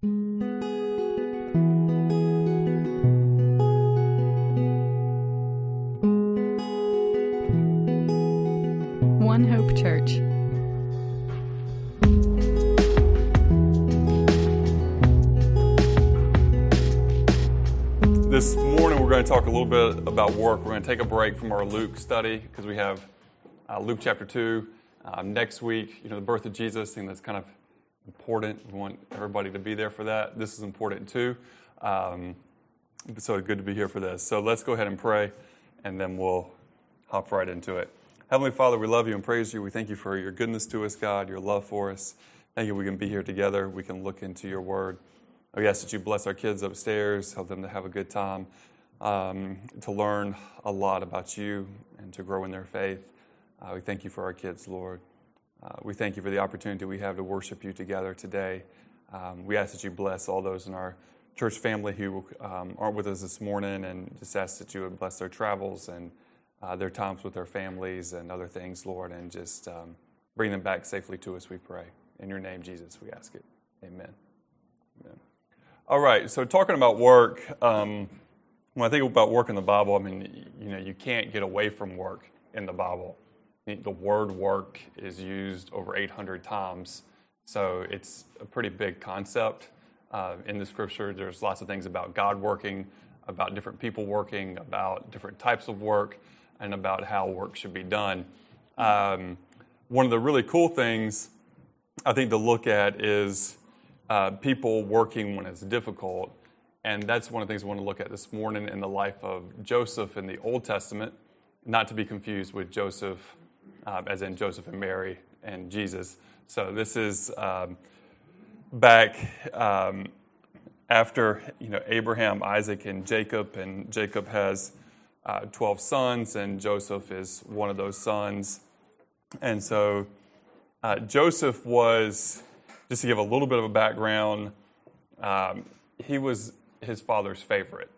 One Hope Church. This morning, we're going to talk a little bit about work. We're going to take a break from our Luke study because we have uh, Luke chapter 2. Um, next week, you know, the birth of Jesus, and that's kind of important. We want everybody to be there for that. This is important too. Um, so good to be here for this. So let's go ahead and pray, and then we'll hop right into it. Heavenly Father, we love you and praise you. We thank you for your goodness to us, God, your love for us. Thank you we can be here together. We can look into your word. We ask that you bless our kids upstairs, help them to have a good time, um, to learn a lot about you and to grow in their faith. Uh, we thank you for our kids, Lord. Uh, we thank you for the opportunity we have to worship you together today. Um, we ask that you bless all those in our church family who um, aren't with us this morning and just ask that you would bless their travels and uh, their times with their families and other things, Lord, and just um, bring them back safely to us, we pray. In your name, Jesus, we ask it. Amen. Amen. All right, so talking about work, um, when I think about work in the Bible, I mean, you know, you can't get away from work in the Bible. The word work is used over 800 times, so it's a pretty big concept uh, in the scripture. There's lots of things about God working, about different people working, about different types of work, and about how work should be done. Um, one of the really cool things I think to look at is uh, people working when it's difficult. And that's one of the things I want to look at this morning in the life of Joseph in the Old Testament, not to be confused with Joseph, uh, as in Joseph and Mary and Jesus. So this is um, back um, after you know Abraham, Isaac, and Jacob, and Jacob has uh, 12 sons, and Joseph is one of those sons. And so uh, Joseph was just to give a little bit of a background, um, he was his father's favorite.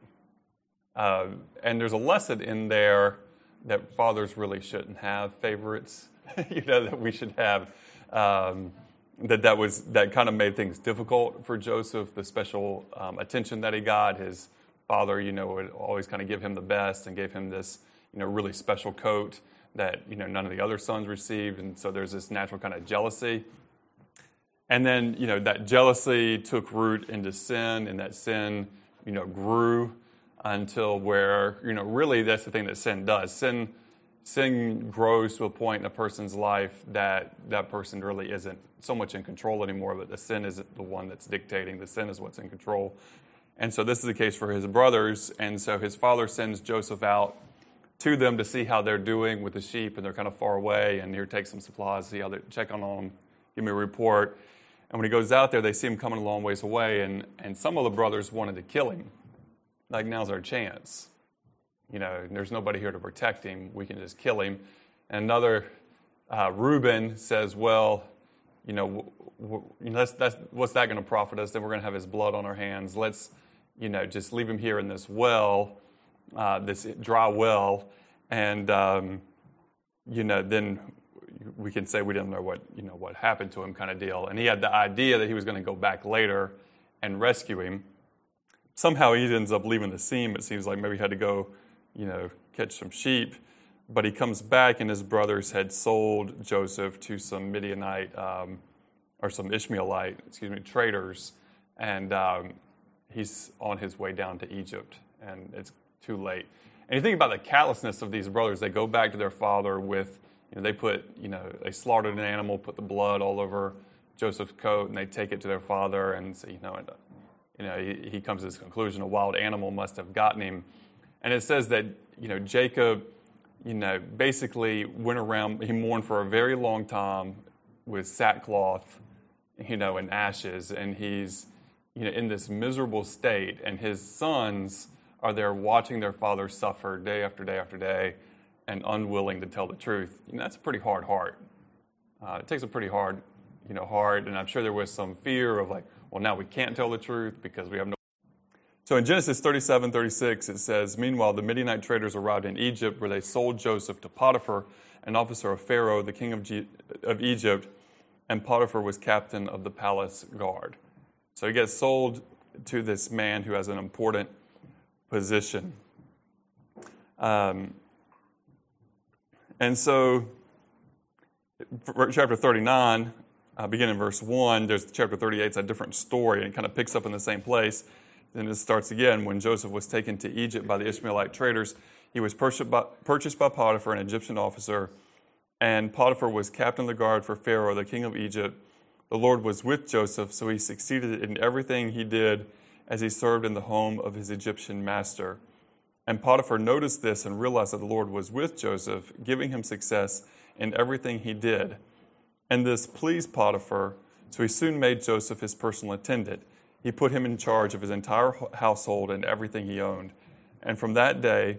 Uh, and there's a lesson in there that fathers really shouldn't have favorites, you know, that we should have. Um, that that was that kind of made things difficult for Joseph. The special um, attention that he got, his father, you know, would always kind of give him the best and gave him this, you know, really special coat that you know none of the other sons received, and so there's this natural kind of jealousy. And then, you know, that jealousy took root into sin, and that sin, you know, grew until where, you know, really that's the thing that sin does. Sin, sin grows to a point in a person's life that that person really isn't so much in control anymore, but the sin isn't the one that's dictating. The sin is what's in control. And so this is the case for his brothers. And so his father sends Joseph out to them to see how they're doing with the sheep, and they're kind of far away. And here, take some supplies, see how they check on them, give me a report. And when he goes out there, they see him coming a long ways away, and, and some of the brothers wanted to kill him. Like, now's our chance. You know, there's nobody here to protect him. We can just kill him. And another, uh, Reuben, says, Well, you know, w- w- that's, that's, what's that going to profit us? Then we're going to have his blood on our hands. Let's, you know, just leave him here in this well, uh, this dry well, and, um, you know, then we can say we didn't know what you know what happened to him kind of deal and he had the idea that he was going to go back later and rescue him somehow he ends up leaving the scene it seems like maybe he had to go you know catch some sheep. But he comes back and his brothers had sold joseph to some midianite um, or some ishmaelite excuse me traders. And um, he's on his way down to egypt and it's too late. And you think about the callousness of these brothers. They go back to their father with you know, they put, you know, they slaughtered an animal, put the blood all over Joseph's coat, and they take it to their father and say, you know, you know, he, he comes to this conclusion: a wild animal must have gotten him. And it says that, you know, Jacob, you know, basically went around. He mourned for a very long time with sackcloth, you know, and ashes, and he's, you know, in this miserable state. And his sons are there watching their father suffer day after day after day and unwilling to tell the truth, you know, that's a pretty hard heart. Uh, it takes a pretty hard, you know, heart, and I'm sure there was some fear of like, well, now we can't tell the truth because we have no. So in Genesis 37, 36, it says, Meanwhile, the Midianite traders arrived in Egypt, where they sold Joseph to Potiphar, an officer of Pharaoh, the king of, G- of Egypt, and Potiphar was captain of the palace guard. So he gets sold to this man who has an important position. Um, and so, chapter 39, uh, beginning in verse 1, there's chapter 38, it's a different story, and it kind of picks up in the same place. Then it starts again when Joseph was taken to Egypt by the Ishmaelite traders. He was purchased by, purchased by Potiphar, an Egyptian officer, and Potiphar was captain of the guard for Pharaoh, the king of Egypt. The Lord was with Joseph, so he succeeded in everything he did as he served in the home of his Egyptian master. And Potiphar noticed this and realized that the Lord was with Joseph, giving him success in everything he did. And this pleased Potiphar, so he soon made Joseph his personal attendant. He put him in charge of his entire household and everything he owned. And from that day,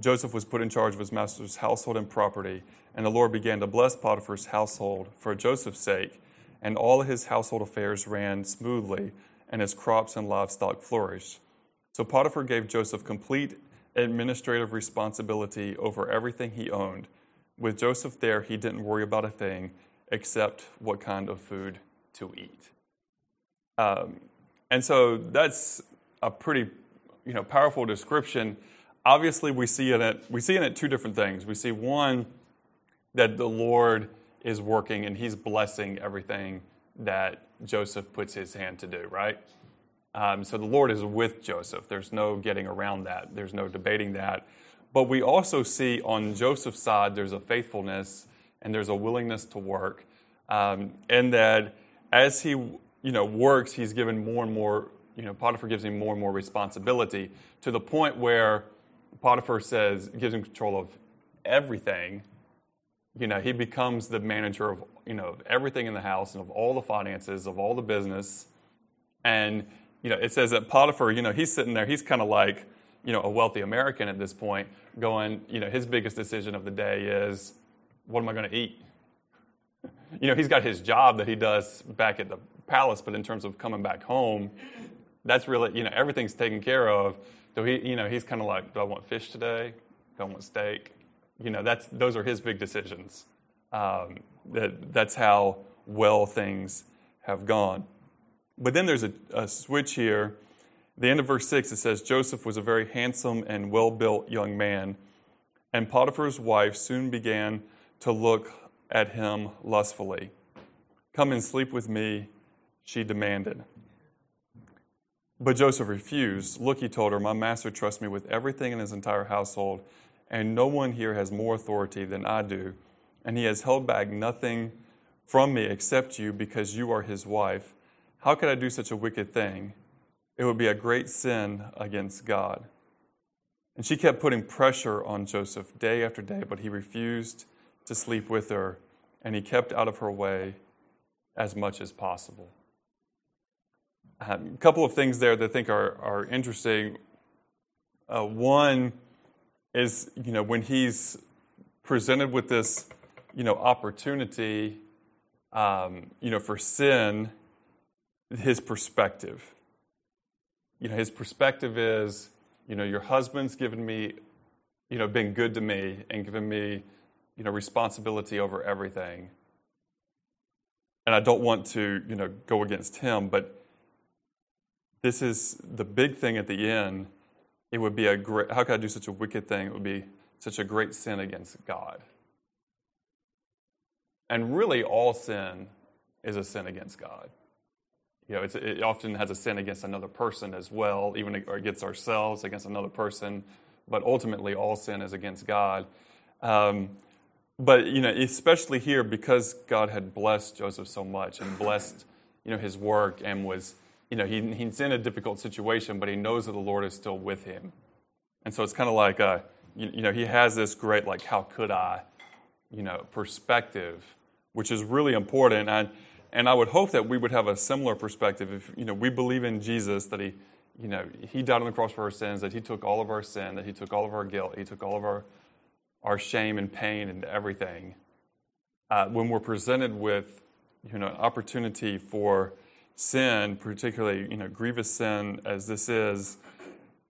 Joseph was put in charge of his master's household and property, and the Lord began to bless Potiphar's household for Joseph's sake, and all his household affairs ran smoothly, and his crops and livestock flourished. So Potiphar gave Joseph complete administrative responsibility over everything he owned. With Joseph there, he didn't worry about a thing except what kind of food to eat. Um, and so that's a pretty you know, powerful description. Obviously, we see in it we see in it two different things. We see one that the Lord is working and He's blessing everything that Joseph puts his hand to do. Right. Um, so the Lord is with Joseph. There's no getting around that. There's no debating that. But we also see on Joseph's side there's a faithfulness and there's a willingness to work, um, and that as he you know, works, he's given more and more, you know, Potiphar gives him more and more responsibility to the point where Potiphar says, gives him control of everything. You know, he becomes the manager of, you know, everything in the house and of all the finances, of all the business. And, you know, it says that Potiphar, you know, he's sitting there, he's kind of like, you know, a wealthy American at this point, going, you know, his biggest decision of the day is, what am I going to eat? You know, he's got his job that he does back at the palace, but in terms of coming back home, that's really, you know, everything's taken care of. So he, you know, he's kind of like, do I want fish today? Do I want steak? You know, that's, those are his big decisions. Um, that, that's how well things have gone. But then there's a, a switch here. The end of verse 6, it says, Joseph was a very handsome and well built young man, and Potiphar's wife soon began to look at him lustfully. Come and sleep with me, she demanded. But Joseph refused. Look, he told her, my master trusts me with everything in his entire household, and no one here has more authority than I do. And he has held back nothing from me except you because you are his wife. How could I do such a wicked thing? It would be a great sin against God. And she kept putting pressure on Joseph day after day, but he refused to sleep with her, and he kept out of her way as much as possible. A um, couple of things there that I think are, are interesting. Uh, one is, you know, when he's presented with this, you know, opportunity, um, you know, for sin, his perspective. You know, his perspective is, you know, your husband's given me, you know, been good to me and given me, you know, responsibility over everything. And I don't want to, you know, go against him, but this is the big thing at the end. It would be a great, how could I do such a wicked thing? It would be such a great sin against God. And really, all sin is a sin against God. You know, it often has a sin against another person as well, even against ourselves, against another person. But ultimately, all sin is against God. Um, but you know, especially here, because God had blessed Joseph so much and blessed you know his work and was you know, he, he's in a difficult situation, but he knows that the Lord is still with him. And so it's kind of like, uh, you, you know, he has this great, like, how could I, you know, perspective, which is really important. And, and I would hope that we would have a similar perspective if, you know, we believe in Jesus, that he, you know, he died on the cross for our sins, that he took all of our sin, that he took all of our guilt, he took all of our, our shame and pain and everything. Uh, when we're presented with, you know, an opportunity for sin, particularly you know grievous sin as this is,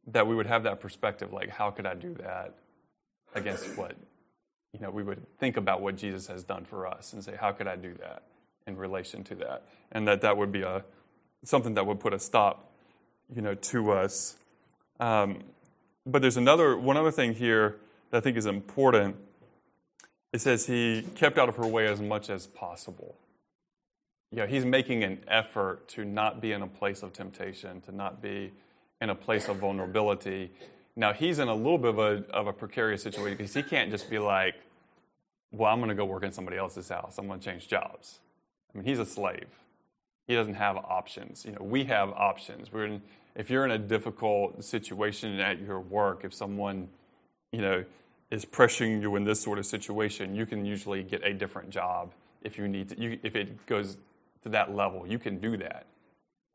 that we would have that perspective like how could I do that against what you know we would think about what Jesus has done for us and say how could I do that in relation to that, and that that would be a something that would put a stop, you know, to us. Um, but there's another one other thing here that I think is important. It says he kept out of her way as much as possible. You know, he's making an effort to not be in a place of temptation, to not be in a place of vulnerability. Now he's in a little bit of a, of a precarious situation because he can't just be like, well, I'm going to go work in somebody else's house. I'm going to change jobs. I mean, he's a slave. He doesn't have options. You know, we have options. We're in, if you're in a difficult situation at your work, if someone, you know, is pressuring you in this sort of situation, you can usually get a different job if you need to. You, if it goes to that level, you can do that.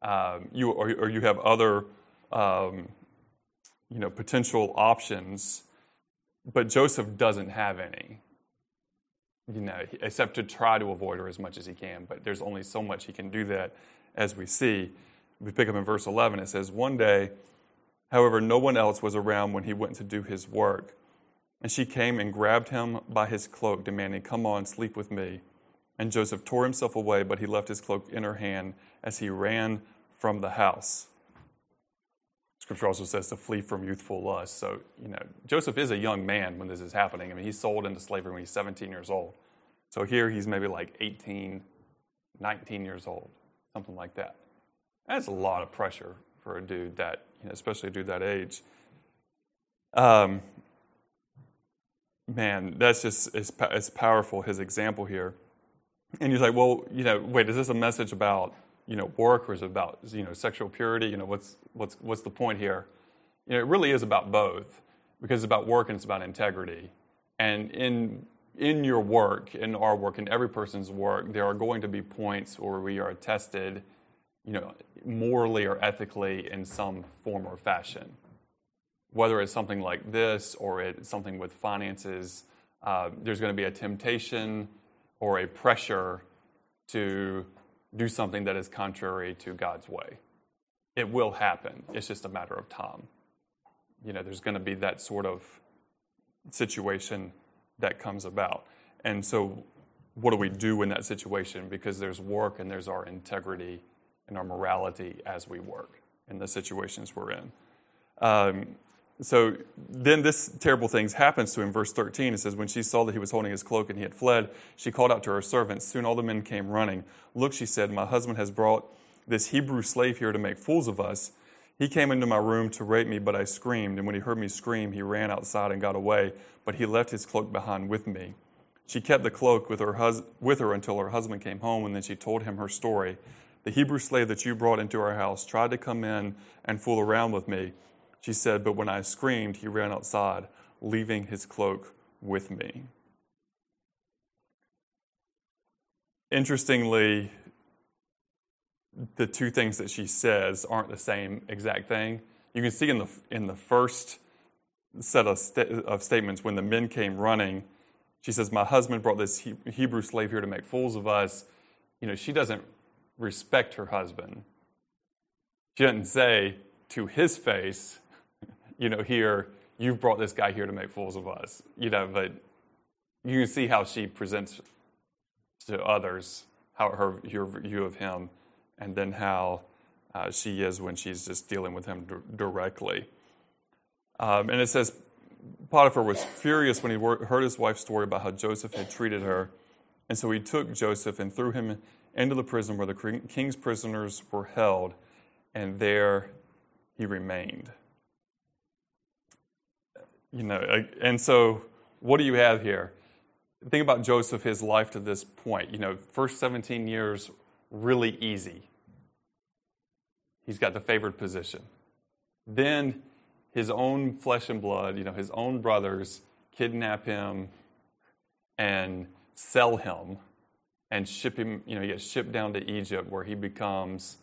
Um, you or, or, you have other, um, you know, potential options, but Joseph doesn't have any you know, except to try to avoid her as much as he can. But there's only so much he can do that, as we see. We pick up in verse 11. It says, One day, however, no one else was around when he went to do his work. And she came and grabbed him by his cloak, demanding, Come on, sleep with me. And Joseph tore himself away, but he left his cloak in her hand as he ran from the house. Scripture also says to flee from youthful lust. So, you know, Joseph is a young man when this is happening. I mean, he's sold into slavery when he's 17 years old. So here he's maybe like 18, 19 years old, something like that. That's a lot of pressure for a dude that, you know, especially a dude that age. Um, man, that's just, it's, it's powerful, his example here. And you're like, well, you know, wait, is this a message about you know, work or is it about, you know, sexual purity? You know, what's, what's, what's the point here? You know, it really is about both because it's about work and it's about integrity. And in, in your work, in our work, in every person's work, there are going to be points where we are tested, you know, morally or ethically in some form or fashion. Whether it's something like this or it's something with finances, uh, there's going to be a temptation or a pressure to do something that is contrary to God's way. It will happen. It's just a matter of time. You know, there's going to be that sort of situation that comes about. And so, what do we do in that situation? Because there's work and there's our integrity and our morality as we work in the situations we're in. Um, so then this terrible thing happens to him. Verse 13, it says, When she saw that he was holding his cloak and he had fled, she called out to her servants. Soon all the men came running. Look, she said, My husband has brought this Hebrew slave here to make fools of us. He came into my room to rape me, but I screamed. And when he heard me scream, he ran outside and got away, but he left his cloak behind with me. She kept the cloak with her, hus- with her until her husband came home, and then she told him her story. The Hebrew slave that you brought into our house tried to come in and fool around with me. She said, But when I screamed, he ran outside, leaving his cloak with me. Interestingly, the two things that she says aren't the same exact thing. You can see in the, in the first set of, of statements when the men came running, she says, My husband brought this he- Hebrew slave here to make fools of us. You know, she doesn't respect her husband. She doesn't say to his face, you know, here, you've brought this guy here to make fools of us. You know, but you can see how she presents to others how her your view of him, and then how uh, she is when she's just dealing with him d- directly. Um, and it says Potiphar was furious when he heard his wife's story about how Joseph had treated her, and so he took Joseph and threw him into the prison where the king's prisoners were held, and there he remained. You know, and so what do you have here? Think about Joseph, his life to this point. You know, first 17 years, really easy. He's got the favored position. Then his own flesh and blood, you know, his own brothers kidnap him and sell him and ship him, you know, he gets shipped down to Egypt where he becomes,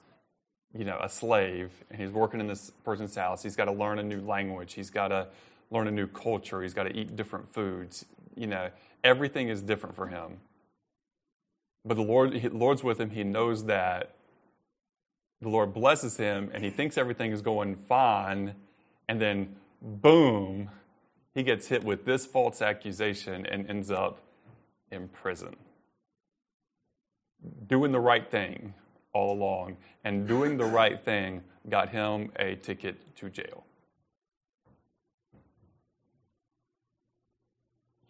you know, a slave and he's working in this person's house. He's got to learn a new language. He's got to learn a new culture. He's got to eat different foods. You know, everything is different for him. But the Lord, Lord's with him. He knows that. The Lord blesses him, and he thinks everything is going fine. And then, boom, he gets hit with this false accusation and ends up in prison. Doing the right thing, all along. And doing the right thing got him a ticket to jail.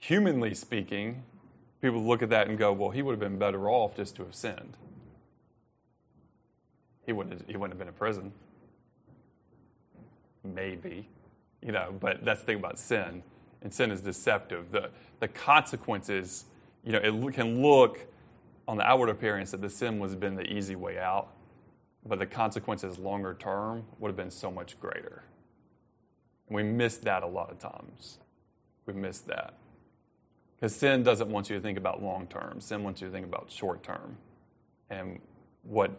Humanly speaking, people look at that and go, well, he would have been better off just to have sinned. He wouldn't have, he wouldn't have been in prison. Maybe. You know, but that's the thing about sin. And sin is deceptive. The, the consequences, you know, it can look on the outward appearance that the sin was been the easy way out, but the consequences longer term would have been so much greater. And we miss that a lot of times. We miss that. Because sin doesn't want you to think about long term, sin wants you to think about short term and what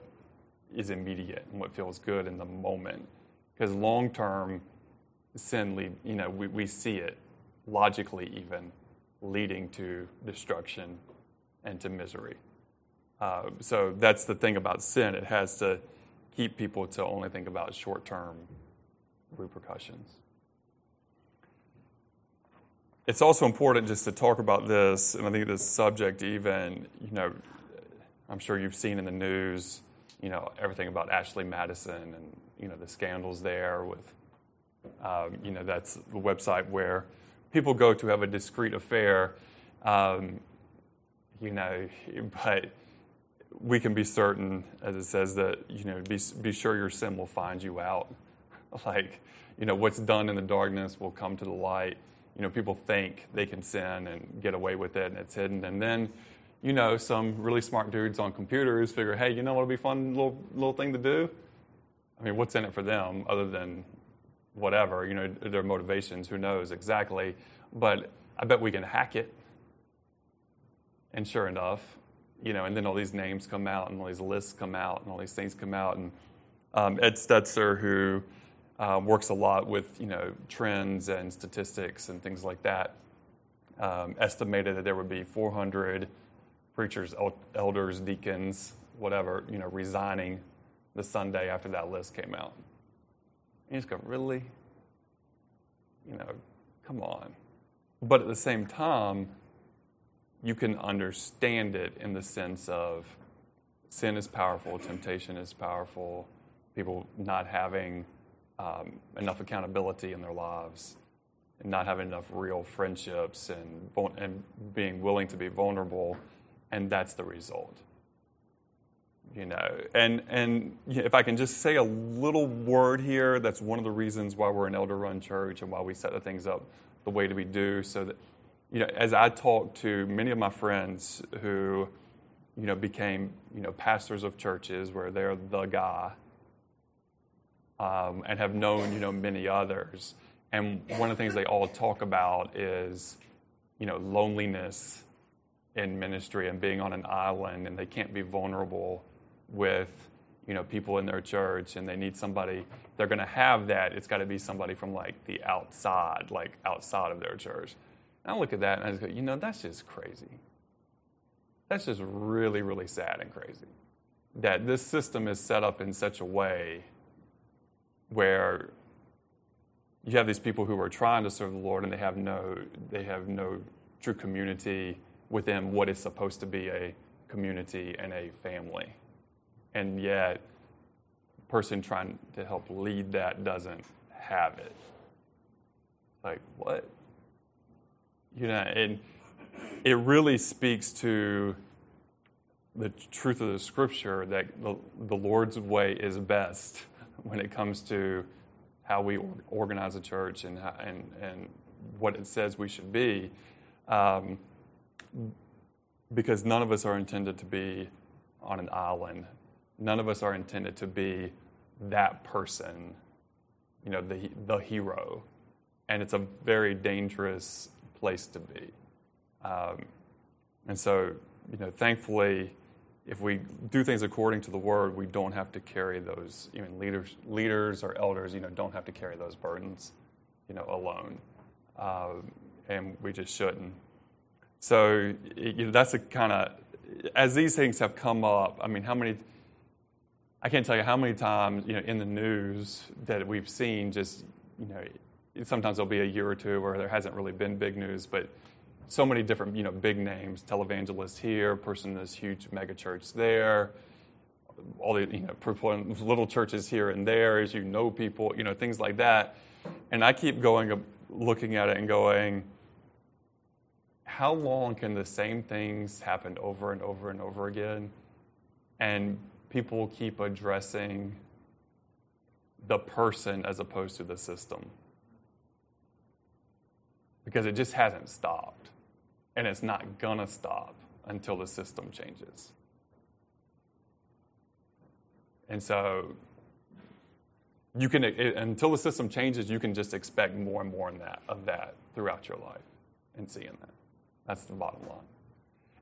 is immediate and what feels good in the moment. Because long term, sin, lead, you know, we, we see it logically even leading to destruction and to misery. Uh, so that's the thing about sin. It has to keep people to only think about short term repercussions. It's also important just to talk about this, and I think this subject, even, you know, I'm sure you've seen in the news, you know, everything about Ashley Madison and, you know, the scandals there with, um, you know, that's the website where people go to have a discreet affair, um, you know, but we can be certain, as it says, that, you know, be, be sure your sin will find you out. like, you know, what's done in the darkness will come to the light. You know, people think they can sin and get away with it and it's hidden. And then, you know, some really smart dudes on computers figure, hey, you know what would be fun little, little thing to do? I mean, what's in it for them other than whatever, you know, their motivations, who knows exactly. But I bet we can hack it. And sure enough, you know, and then all these names come out and all these lists come out and all these things come out. And um, Ed Stetzer, who uh, works a lot with, you know, trends and statistics and things like that, um, estimated that there would be 400 preachers, el- elders, deacons, whatever, you know, resigning the Sunday after that list came out. And you just go, really? You know, come on. But at the same time, you can understand it in the sense of sin is powerful, temptation is powerful, people not having um, enough accountability in their lives, and not having enough real friendships, and, and being willing to be vulnerable, and that's the result. You know, and and if I can just say a little word here, that's one of the reasons why we're an elder-run church and why we set the things up the way that we do, so that you know, as I talk to many of my friends who, you know, became, you know, pastors of churches where they're the guy, um, and have known, you know, many others. And one of the things they all talk about is, you know, loneliness in ministry and being on an island, and they can't be vulnerable with, you know, people in their church, and they need somebody. They're going to have that. It's got to be somebody from like the outside, like outside of their church. And I look at that and I just go, you know, that's just crazy. That's just really, really sad and crazy. That this system is set up in such a way where you have these people who are trying to serve the Lord and they have no, they have no true community within what is supposed to be a community and a family. And yet, the person trying to help lead that doesn't have it. Like, what? You know, and it really speaks to the truth of the scripture that the, the Lord's way is best when it comes to how we organize a church and, how, and, and what it says we should be. Um, because none of us are intended to be on an island. None of us are intended to be that person, you know, the, the hero. And it's a very dangerous place to be. Um, and so, you know, thankfully, if we do things according to the word, we don't have to carry those, even leaders, leaders or elders, you know, don't have to carry those burdens, you know, alone. Uh, and we just shouldn't. So you know, that's a kind of, as these things have come up, I mean, how many, I can't tell you how many times, you know, in the news that we've seen just, you know, sometimes there'll be a year or two where there hasn't really been big news, but so many different, you know, big names, televangelist here, person in this huge megachurch there, all the you know little churches here and there as you know people, you know things like that. And I keep going, looking at it and going, how long can the same things happen over and over and over again? And people keep addressing the person as opposed to the system. Because it just hasn't stopped. And it's not going to stop until the system changes. And so you can it, until the system changes, you can just expect more and more that, of that throughout your life and seeing that. That's the bottom line.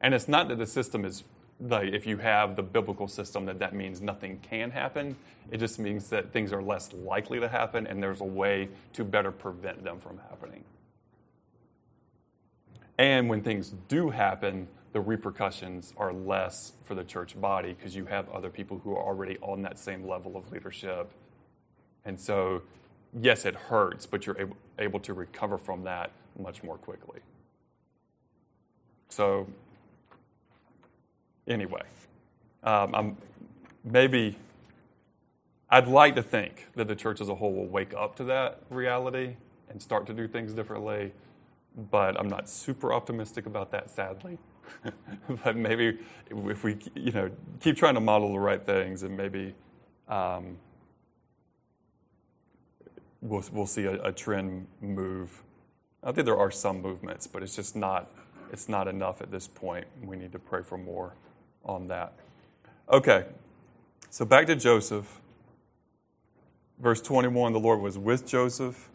And it's not that the system is like if you have the biblical system that that means nothing can happen. It just means that things are less likely to happen and there's a way to better prevent them from happening. And when things do happen, the repercussions are less for the church body because you have other people who are already on that same level of leadership. And so, yes, it hurts, but you're able, able to recover from that much more quickly. So, anyway, um, I'm maybe I'd like to think that the church as a whole will wake up to that reality and start to do things differently, but I'm not super optimistic about that, sadly. but maybe if we, you know, keep trying to model the right things, and maybe um, we'll we'll see a, a trend move. I think there are some movements, but it's just not it's not enough at this point. We need to pray for more on that. Okay, so back to Joseph. Verse 21 the Lord was with Joseph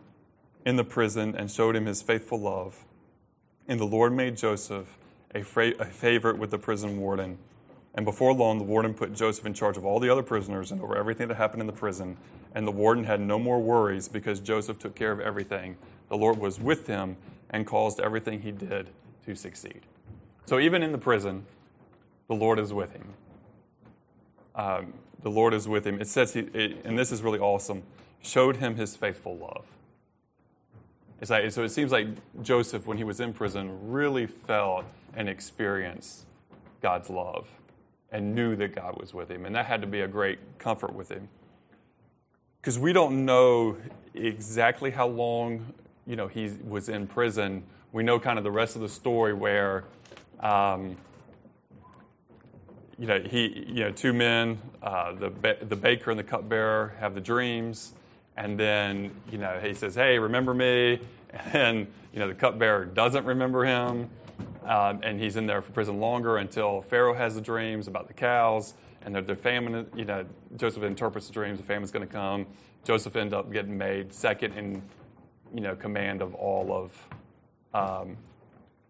in the prison and showed him his faithful love. And the Lord made Joseph a, fra- a favorite with the prison warden. And before long, the warden put Joseph in charge of all the other prisoners and over everything that happened in the prison. And the warden had no more worries because Joseph took care of everything. The Lord was with him and caused everything he did to succeed. So even in the prison, the Lord is with him. Um, the Lord is with him. It says, he, it, and this is really awesome, showed him his faithful love. So it seems like Joseph, when he was in prison, really felt and experienced God's love and knew that God was with him. And that had to be a great comfort with him. Because we don't know exactly how long you know, he was in prison we know kind of the rest of the story where, um, you know, he, you know, two men, uh, the the baker and the cupbearer have the dreams, and then you know he says, "Hey, remember me?" And you know the cupbearer doesn't remember him, um, and he's in there for prison longer until Pharaoh has the dreams about the cows, and the, famine. You know, Joseph interprets the dreams. The famine's going to come. Joseph ends up getting made second in, you know, command of all of um,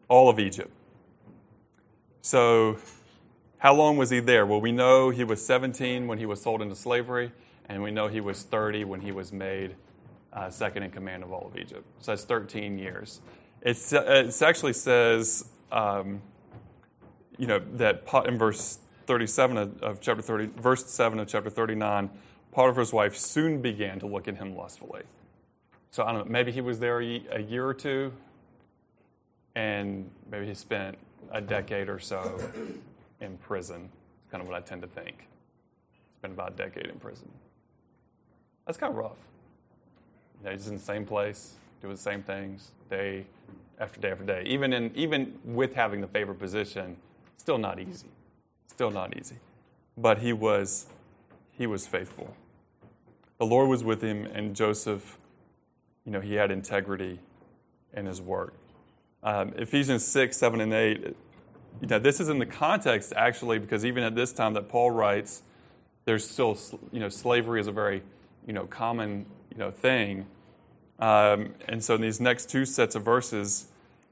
all of Egypt. So, how long was he there? Well, we know he was 17 when he was sold into slavery, and we know he was 30 when he was made uh, second in command of all of Egypt. So that's 13 years. It's, it actually says, um, you know, that in verse 37 of, of, chapter 30, verse 7 of chapter 39, Potiphar's wife soon began to look at him lustfully. So I don't know, maybe he was there a, a year or two, and maybe he spent a decade or so in prison. It's kind of what I tend to think. Spent about a decade in prison. That's kind of rough. You know, he's in the same place, doing the same things day after day after day. Even in even with having the favored position, still not easy. Still not easy. But he was he was faithful. The Lord was with him, and Joseph, you know, he had integrity in his work. Um, Ephesians 6, 7, and 8, you know, this is in the context actually because even at this time that Paul writes, there's still, you know, slavery is a very, you know, common, you know, thing. Um, and so these next two sets of verses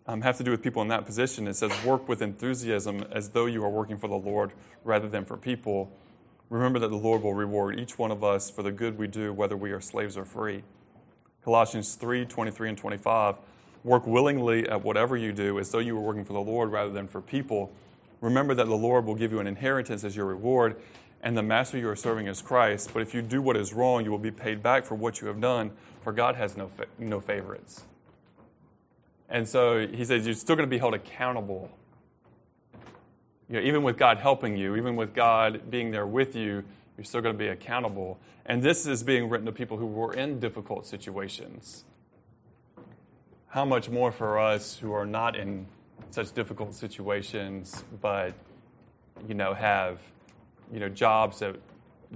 um, have to do with people in that position. It says, work with enthusiasm as though you are working for the Lord rather than for people. Remember that the Lord will reward each one of us for the good we do, whether we are slaves or free. Colossians 3, 23 and 25 Work willingly at whatever you do as though you were working for the Lord rather than for people. Remember that the Lord will give you an inheritance as your reward, and the master you are serving is Christ. But if you do what is wrong, you will be paid back for what you have done, for God has no, fa- no favorites. And so he says you're still going to be held accountable You know, even with God helping you, even with God being there with you, you're still going to be accountable. And this is being written to people who were in difficult situations. How much more for us who are not in such difficult situations, but you know have you know jobs that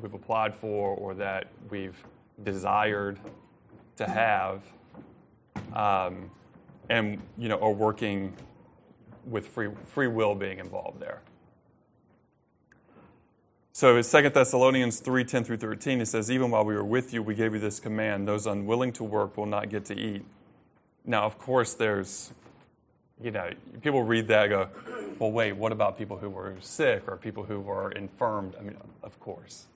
we've applied for or that we've desired to have, um, and you know are working with free free will being involved there. So 2 Thessalonians 3 10 through 13. It says, Even while we were with you, we gave you this command those unwilling to work will not get to eat. Now, of course, there's, you know, people read that go, Well, wait, what about people who were sick or people who were infirmed? I mean, of course.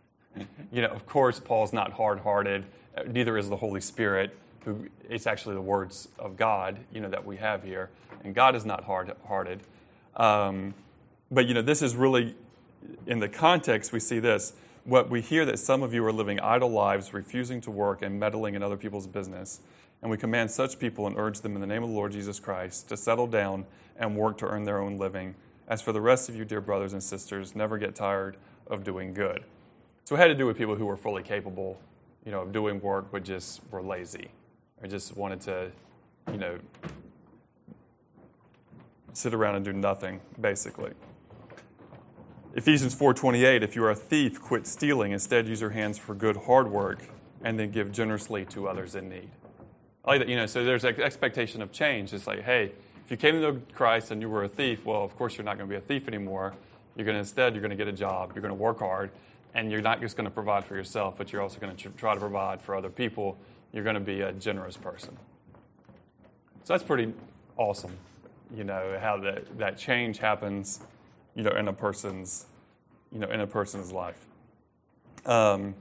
You know, of course, Paul's not hard hearted, neither is the Holy Spirit, who it's actually the words of God, you know, that we have here. And God is not hard hearted. Um, but, you know, this is really in the context, we see this. What we hear that some of you are living idle lives, refusing to work, and meddling in other people's business. And we command such people and urge them in the name of the Lord Jesus Christ to settle down and work to earn their own living. As for the rest of you, dear brothers and sisters, never get tired of doing good. So it had to do with people who were fully capable, you know, of doing work, but just were lazy or just wanted to, you know, sit around and do nothing, basically. Ephesians 4:28 If you are a thief quit stealing instead use your hands for good hard work and then give generously to others in need. I like that you know so there's an expectation of change it's like hey if you came to Christ and you were a thief well of course you're not going to be a thief anymore you're going to instead you're going to get a job you're going to work hard and you're not just going to provide for yourself but you're also going to try to provide for other people you're going to be a generous person. So that's pretty awesome you know how that, that change happens you know, in a person's, you know, in a person's life. Um,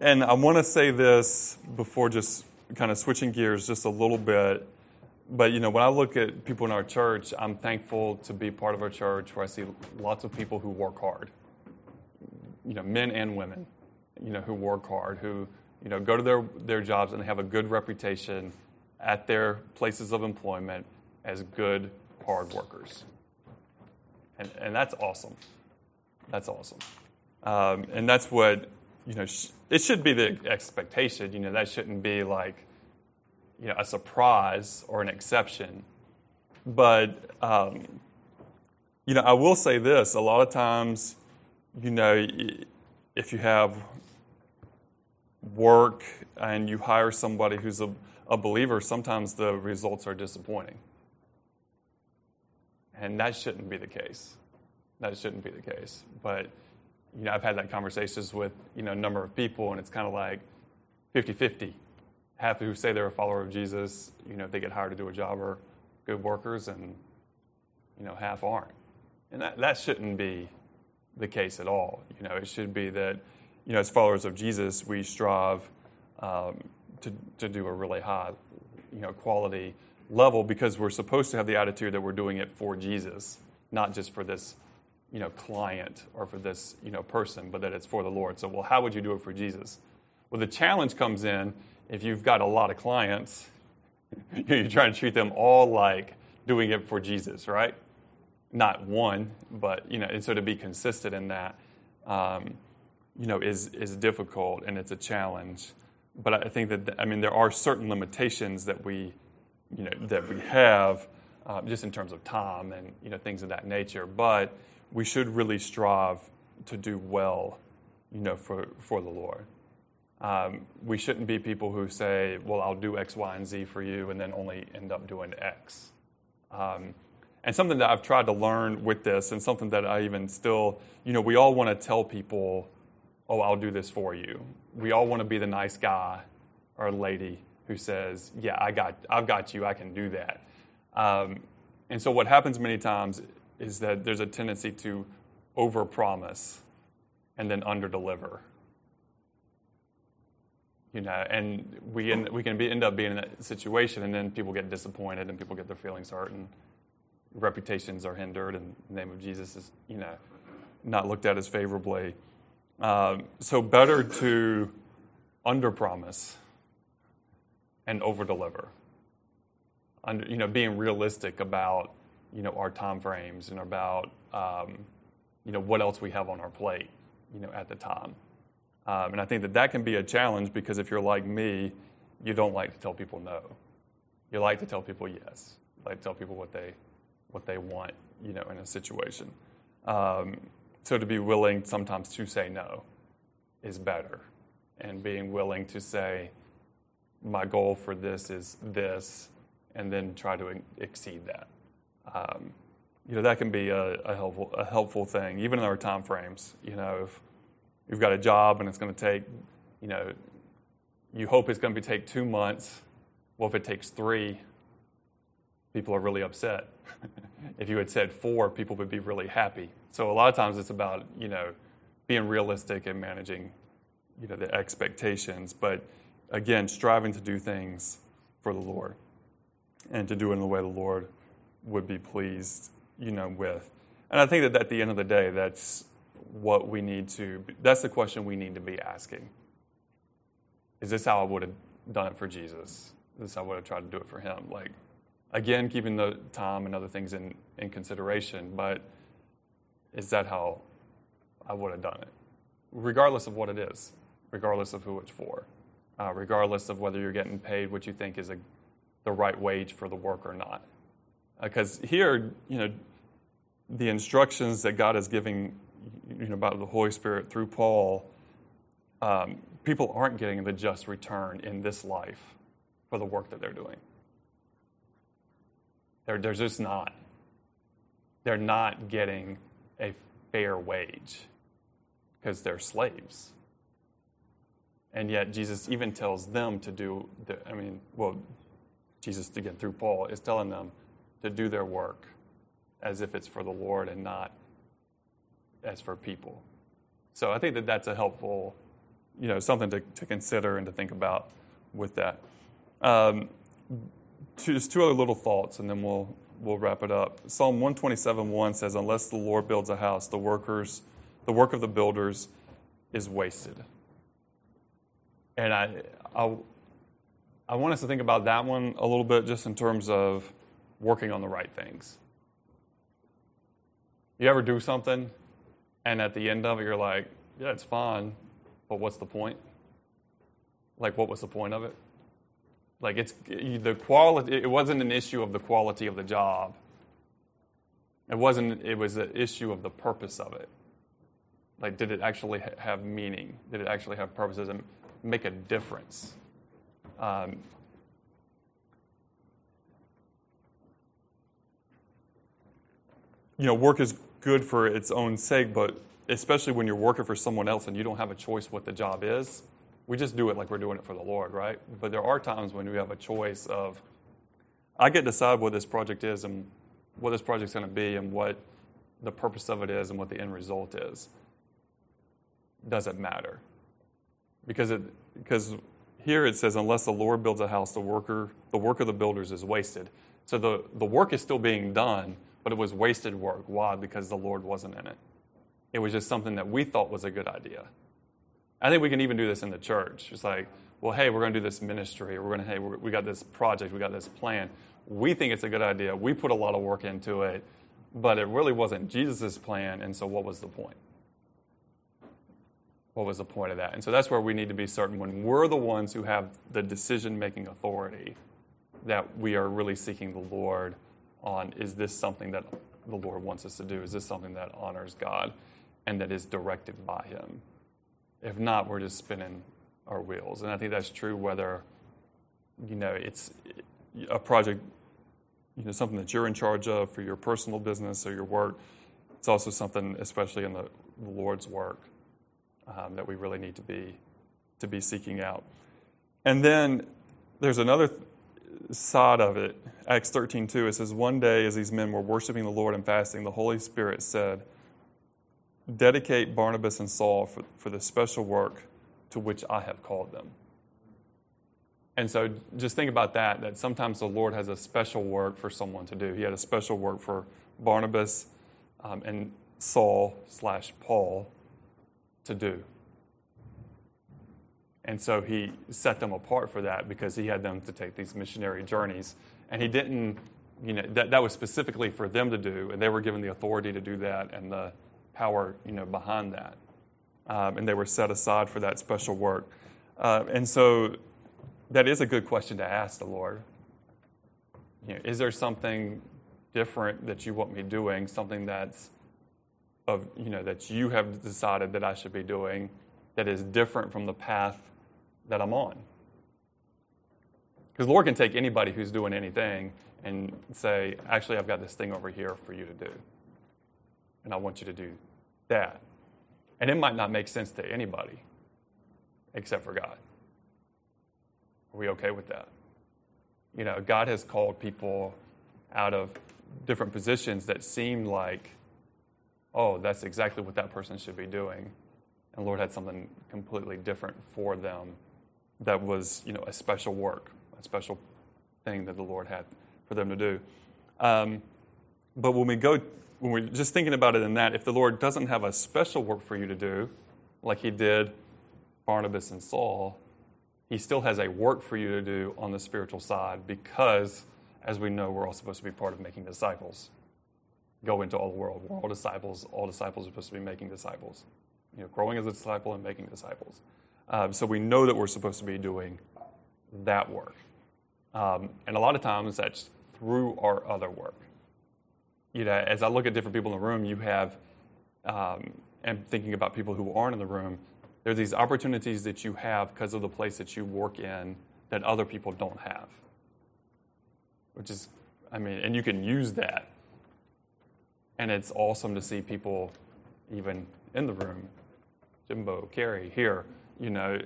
and I want to say this before just kind of switching gears just a little bit. But you know, when I look at people in our church, I'm thankful to be part of our church where I see lots of people who work hard. You know, men and women, you know, who work hard, who you know go to their their jobs and have a good reputation at their places of employment as good hard workers and, and that's awesome. That's awesome. Um, and that's what, you know, it should be the expectation. You know, that shouldn't be like, you know, a surprise or an exception. But, um, you know, I will say this a lot of times, you know, if you have work and you hire somebody who's a, a believer, sometimes the results are disappointing. And that shouldn't be the case. That shouldn't be the case. But, you know, I've had that conversations with, you know, a number of people, and it's kind of like 50 50. Half who say they're a follower of Jesus, you know, if they get hired to do a job are good workers, and, you know, half aren't. And that, that shouldn't be the case at all. You know, it should be that, you know, as followers of Jesus, we strive um, to, to do a really high, you know, quality level because we're supposed to have the attitude that we're doing it for Jesus, not just for this, you know, client or for this, you know, person, but that it's for the Lord. So, well, how would you do it for Jesus? Well, the challenge comes in if you've got a lot of clients, you're trying to treat them all like doing it for Jesus, right? Not one, but you know, and so to be consistent in that, um, you know, is is difficult and it's a challenge. But I think that I mean there are certain limitations that we you know, that we have, uh, just in terms of time and you know, things of that nature. But we should really strive to do well, you know, for, for the Lord. Um, we shouldn't be people who say, well, I'll do X, Y, and Z for you, and then only end up doing X. Um, and something that I've tried to learn with this, and something that I even still, you know, we all want to tell people, oh, I'll do this for you. We all want to be the nice guy or lady who says, "Yeah, I got, I've got you. I can do that." Um, and so, what happens many times is that there's a tendency to overpromise and then underdeliver. You know, and we end, we can be, end up being in that situation, and then people get disappointed, and people get their feelings hurt, and reputations are hindered, and the name of Jesus is, you know, not looked at as favorably. Um, so, better to underpromise and over deliver. Under, you know, being realistic about you know our time frames and about um, you know, what else we have on our plate, you know, at the time. Um, and I think that that can be a challenge because if you're like me, you don't like to tell people no. You like to tell people yes. You like to tell people what they, what they want, you know, in a situation. Um, so to be willing sometimes to say no is better. And being willing to say, my goal for this is this, and then try to exceed that. Um, you know, that can be a, a, helpful, a helpful thing, even in our time frames. You know, if you've got a job and it's going to take, you know, you hope it's going to take two months. Well, if it takes three, people are really upset. if you had said four, people would be really happy. So a lot of times it's about, you know, being realistic and managing, you know, the expectations. But again, striving to do things for the Lord and to do it in the way the Lord would be pleased, you know, with. And I think that at the end of the day, that's what we need to, that's the question we need to be asking. Is this how I would have done it for Jesus? Is this how I would have tried to do it for him? Like, again, keeping the time and other things in, in consideration, but is that how I would have done it? Regardless of what it is, regardless of who it's for, uh, regardless of whether you're getting paid what you think is a, the right wage for the work or not. Because uh, here, you know, the instructions that God is giving, you know, about the Holy Spirit through Paul, um, people aren't getting the just return in this life for the work that they're doing. They're, they're just not. They're not getting a fair wage because they're slaves. And yet, Jesus even tells them to do, the, I mean, well, Jesus, again, through Paul, is telling them to do their work as if it's for the Lord and not as for people. So I think that that's a helpful, you know, something to, to consider and to think about with that. Um, two, just two other little thoughts, and then we'll we'll wrap it up. Psalm 127 1 says, Unless the Lord builds a house, the workers, the work of the builders is wasted. And I, I, I want us to think about that one a little bit just in terms of working on the right things. You ever do something, and at the end of it, you're like, yeah, it's fine, but what's the point? Like, what was the point of it? Like it's the quality. It wasn't an issue of the quality of the job. It wasn't. It was an issue of the purpose of it. Like, did it actually have meaning? Did it actually have purposes and make a difference? Um, you know, work is good for its own sake, but especially when you're working for someone else and you don't have a choice what the job is, we just do it like we're doing it for the Lord, right? But there are times when we have a choice of, I get to decide what this project is and what this project's going to be and what the purpose of it is and what the end result is. Does it matter? Because it because here it says, unless the Lord builds a house, the worker the work of the builders is wasted. So the, the work is still being done, but it was wasted work. Why? Because the Lord wasn't in it. It was just something that we thought was a good idea. I think we can even do this in the church. It's like, well, hey, we're going to do this ministry, we're going to, hey, we got this project, we got this plan. We think it's a good idea. We put a lot of work into it, but it really wasn't Jesus' plan, and so what was the point? What was the point of that? And so that's where we need to be certain when we're the ones who have the decision making authority that we are really seeking the Lord on is this something that the Lord wants us to do? Is this something that honors God and that is directed by Him? If not, we're just spinning our wheels. And I think that's true whether, you know, it's a project, you know, something that you're in charge of for your personal business or your work. It's also something, especially in the, Lord's work, um, that we really need to be to be seeking out. And then there's another side of it. Acts 13, 2, it says, One day as these men were worshiping the Lord and fasting, the Holy Spirit said, dedicate Barnabas and Saul for, for the special work to which I have called them. And so just think about that, that sometimes the Lord has a special work for someone to do. He had a special work for Barnabas um, and Saul slash Paul to do. And so he set them apart for that because he had them to take these missionary journeys. And he didn't you know, that, that was specifically for them to do, and they were given the authority to do that and the power, you know, behind that. Um, and they were set aside for that special work. Uh, and so that is a good question to ask the Lord. You know, is there something different that you want me doing, something that's of, you know, that you have decided that I should be doing that is different from the path that I'm on? Because Lord can take anybody who's doing anything and say, actually, I've got this thing over here for you to do. And I want you to do that. And it might not make sense to anybody except for God. Are we okay with that? You know, God has called people out of different positions that seem like, oh, that's exactly what that person should be doing. And Lord had something completely different for them that was, you know, a special work, a special thing that the Lord had for them to do. Um, but when we go, when we're just thinking about it in that, if the Lord doesn't have a special work for you to do, like He did Barnabas and Saul, He still has a work for you to do on the spiritual side because, as we know, we're all supposed to be part of making disciples. Go into all the world. We're all disciples. All disciples are supposed to be making disciples. You know, growing as a disciple and making disciples. Um, so we know that we're supposed to be doing that work. Um, and a lot of times that's through our other work. You know, as I look at different people in the room, you have, um, and thinking about people who aren't in the room, there are these opportunities that you have because of the place that you work in that other people don't have. Which is, I mean, and you can use that. And it's awesome to see people, even in the room, Jimbo, Carrie, here, you know,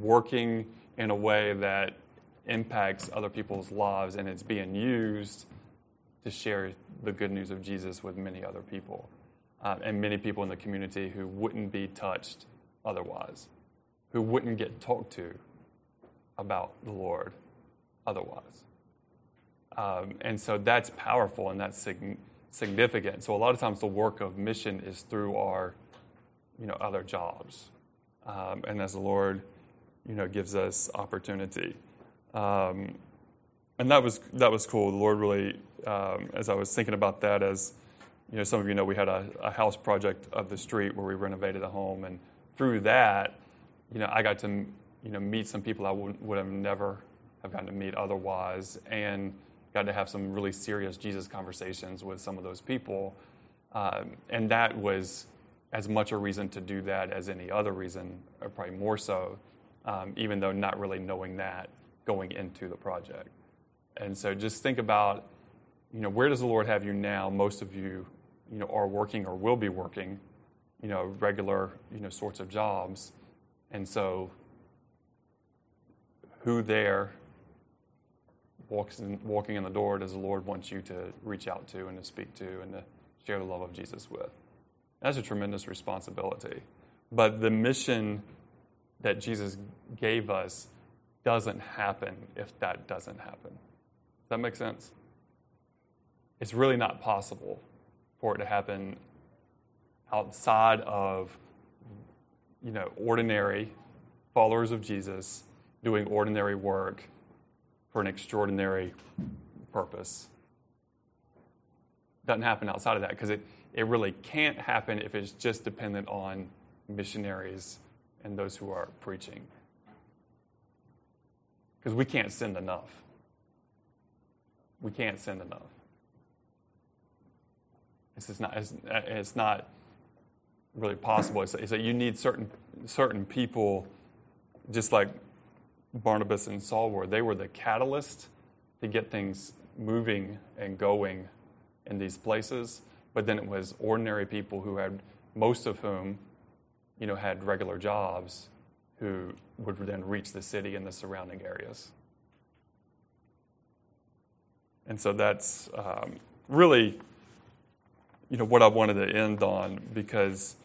working in a way that impacts other people's lives and it's being used to share the good news of Jesus with many other people uh, and many people in the community who wouldn't be touched otherwise, who wouldn't get talked to about the Lord otherwise. Um, and so that's powerful and that's sig- significant. So a lot of times the work of mission is through our, you know, other jobs, um, and as the Lord, you know, gives us opportunity. Um, and that was that was cool. The Lord really, um, as I was thinking about that, as you know, some of you know, we had a, a, house project of the street where we renovated a home, and through that, you know, I got to you know meet some people I would, would have never have gotten to meet otherwise, and got to have some really serious Jesus conversations with some of those people, um, and that was as much a reason to do that as any other reason, or probably more so, um, even though not really knowing that going into the project. And so just think about, you know, where does the Lord have you now? Most of you, you know, are working or will be working, you know, regular, you know, sorts of jobs. And so who there walks in, walking in the door does the Lord want you to reach out to and to speak to and to share the love of Jesus with? That's a tremendous responsibility. But the mission that Jesus gave us doesn't happen if that doesn't happen. Does that make sense? It's really not possible for it to happen outside of you know ordinary followers of Jesus doing ordinary work for an extraordinary purpose. Doesn't happen outside of that because it, it really can't happen if it's just dependent on missionaries and those who are preaching because we can't send enough. We can't send enough. It's just not, it's, it's not really possible. It's, it's that you need certain, certain people, just like Barnabas and Saul were. They were the catalyst to get things moving and going in these places. But then it was ordinary people who had, most of whom, you know, had regular jobs who would then reach the city and the surrounding areas. And so that's um, really, you know, what I wanted to end on because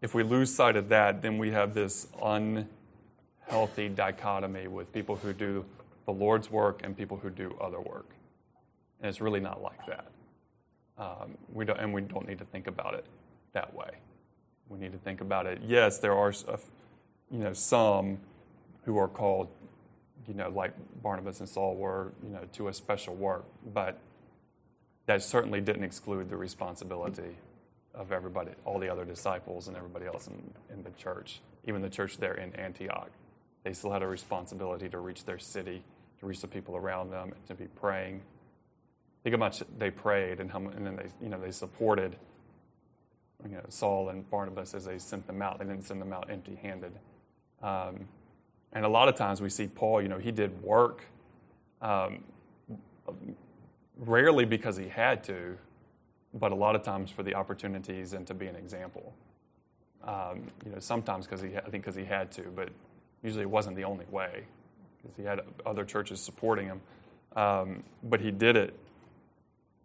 if we lose sight of that, then we have this unhealthy dichotomy with people who do the Lord's work and people who do other work. And it's really not like that. Um, we don't, and we don't need to think about it that way. We need to think about it. Yes, there are, you know, some who are called, you know, like Barnabas and Saul were, you know, to a special work. But that certainly didn't exclude the responsibility of everybody, all the other disciples and everybody else in, in the church, even the church there in Antioch. They still had a responsibility to reach their city, to reach the people around them, and to be praying. Think how much they prayed and how and then they you know they supported you know Saul and Barnabas as they sent them out. They didn't send them out empty-handed. Um, and a lot of times we see Paul, you know, he did work um, rarely because he had to, but a lot of times for the opportunities and to be an example. Um, you know, sometimes because he, I think because he had to, but usually it wasn't the only way because he had other churches supporting him. Um, but he did it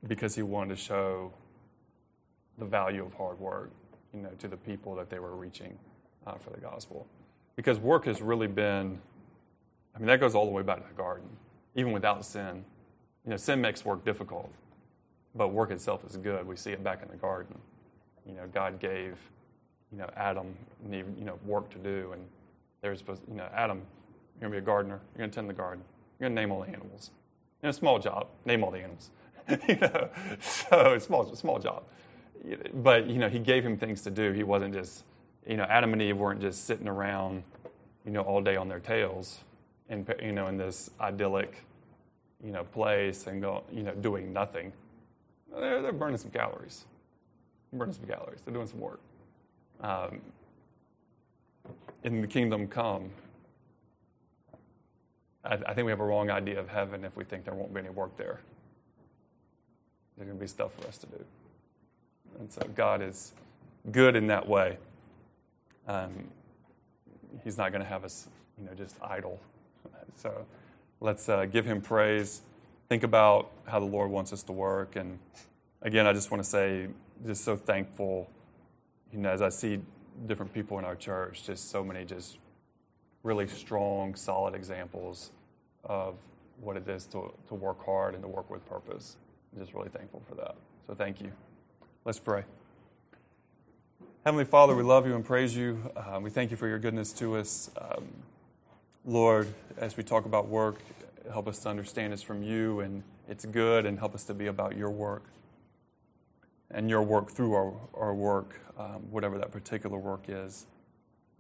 because he wanted to show the value of hard work, you know, to the people that they were reaching uh, for the gospel. Because work has really been, I mean, that goes all the way back to the garden, even without sin. You know, sin makes work difficult, but work itself is good. We see it back in the garden. You know, God gave, you know, Adam, you know, work to do, and there's supposed, you know, Adam, you're gonna be a gardener. You're gonna tend the garden. You're gonna name all the animals. You know, small job. Name all the animals. you know, so small, small job. But you know, he gave him things to do. He wasn't just, you know, Adam and Eve weren't just sitting around, you know, all day on their tails, and you know, in this idyllic, you know, place and go, you know, doing nothing. They're, they're burning some calories. Burning some calories. They're doing some work. Um, in the kingdom come, I, I think we have a wrong idea of heaven if we think there won't be any work there. There's going to be stuff for us to do. And so God is good in that way. Um, he's not going to have us, you know, just idle. So let's uh, give him praise. Think about how the Lord wants us to work. And again, I just want to say, just so thankful, you know, as I see different people in our church, just so many just really strong, solid examples of what it is to, to work hard and to work with purpose. I'm just really thankful for that. So thank you. Let's pray. Heavenly Father, we love you and praise you. Uh, we thank you for your goodness to us. Um, Lord, as we talk about work, help us to understand it's from you and it's good and help us to be about your work and your work through our, our work, um, whatever that particular work is.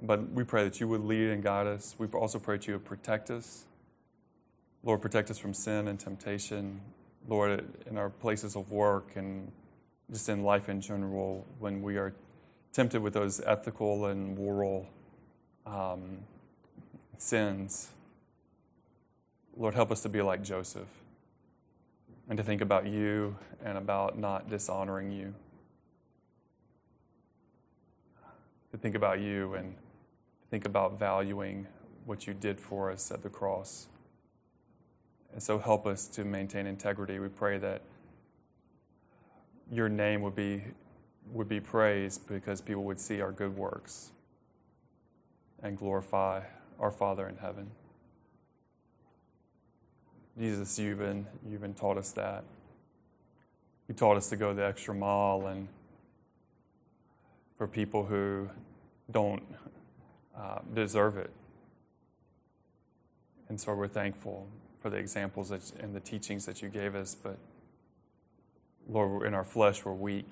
But we pray that you would lead and guide us. We also pray that you would protect us. Lord, protect us from sin and temptation. Lord, in our places of work and just in life in general, when we are tempted with those ethical and moral um, sins, Lord, help us to be like Joseph and to think about you and about not dishonoring you. To think about you and think about valuing what you did for us at the cross. And so help us to maintain integrity. We pray that your name would be, would be praised because people would see our good works and glorify our Father in heaven. Jesus, you've been, you've been taught us that. You taught us to go the extra mile and for people who don't uh, deserve it. And so we're thankful for the examples that, and the teachings that you gave us. But Lord, in our flesh, we're weak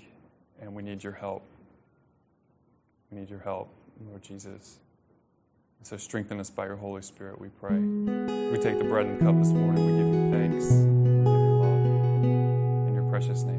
and we need your help. We need your help, Lord Jesus. So strengthen us by your Holy Spirit, we pray. We take the bread and cup this morning. We give you thanks. We love. In your precious name.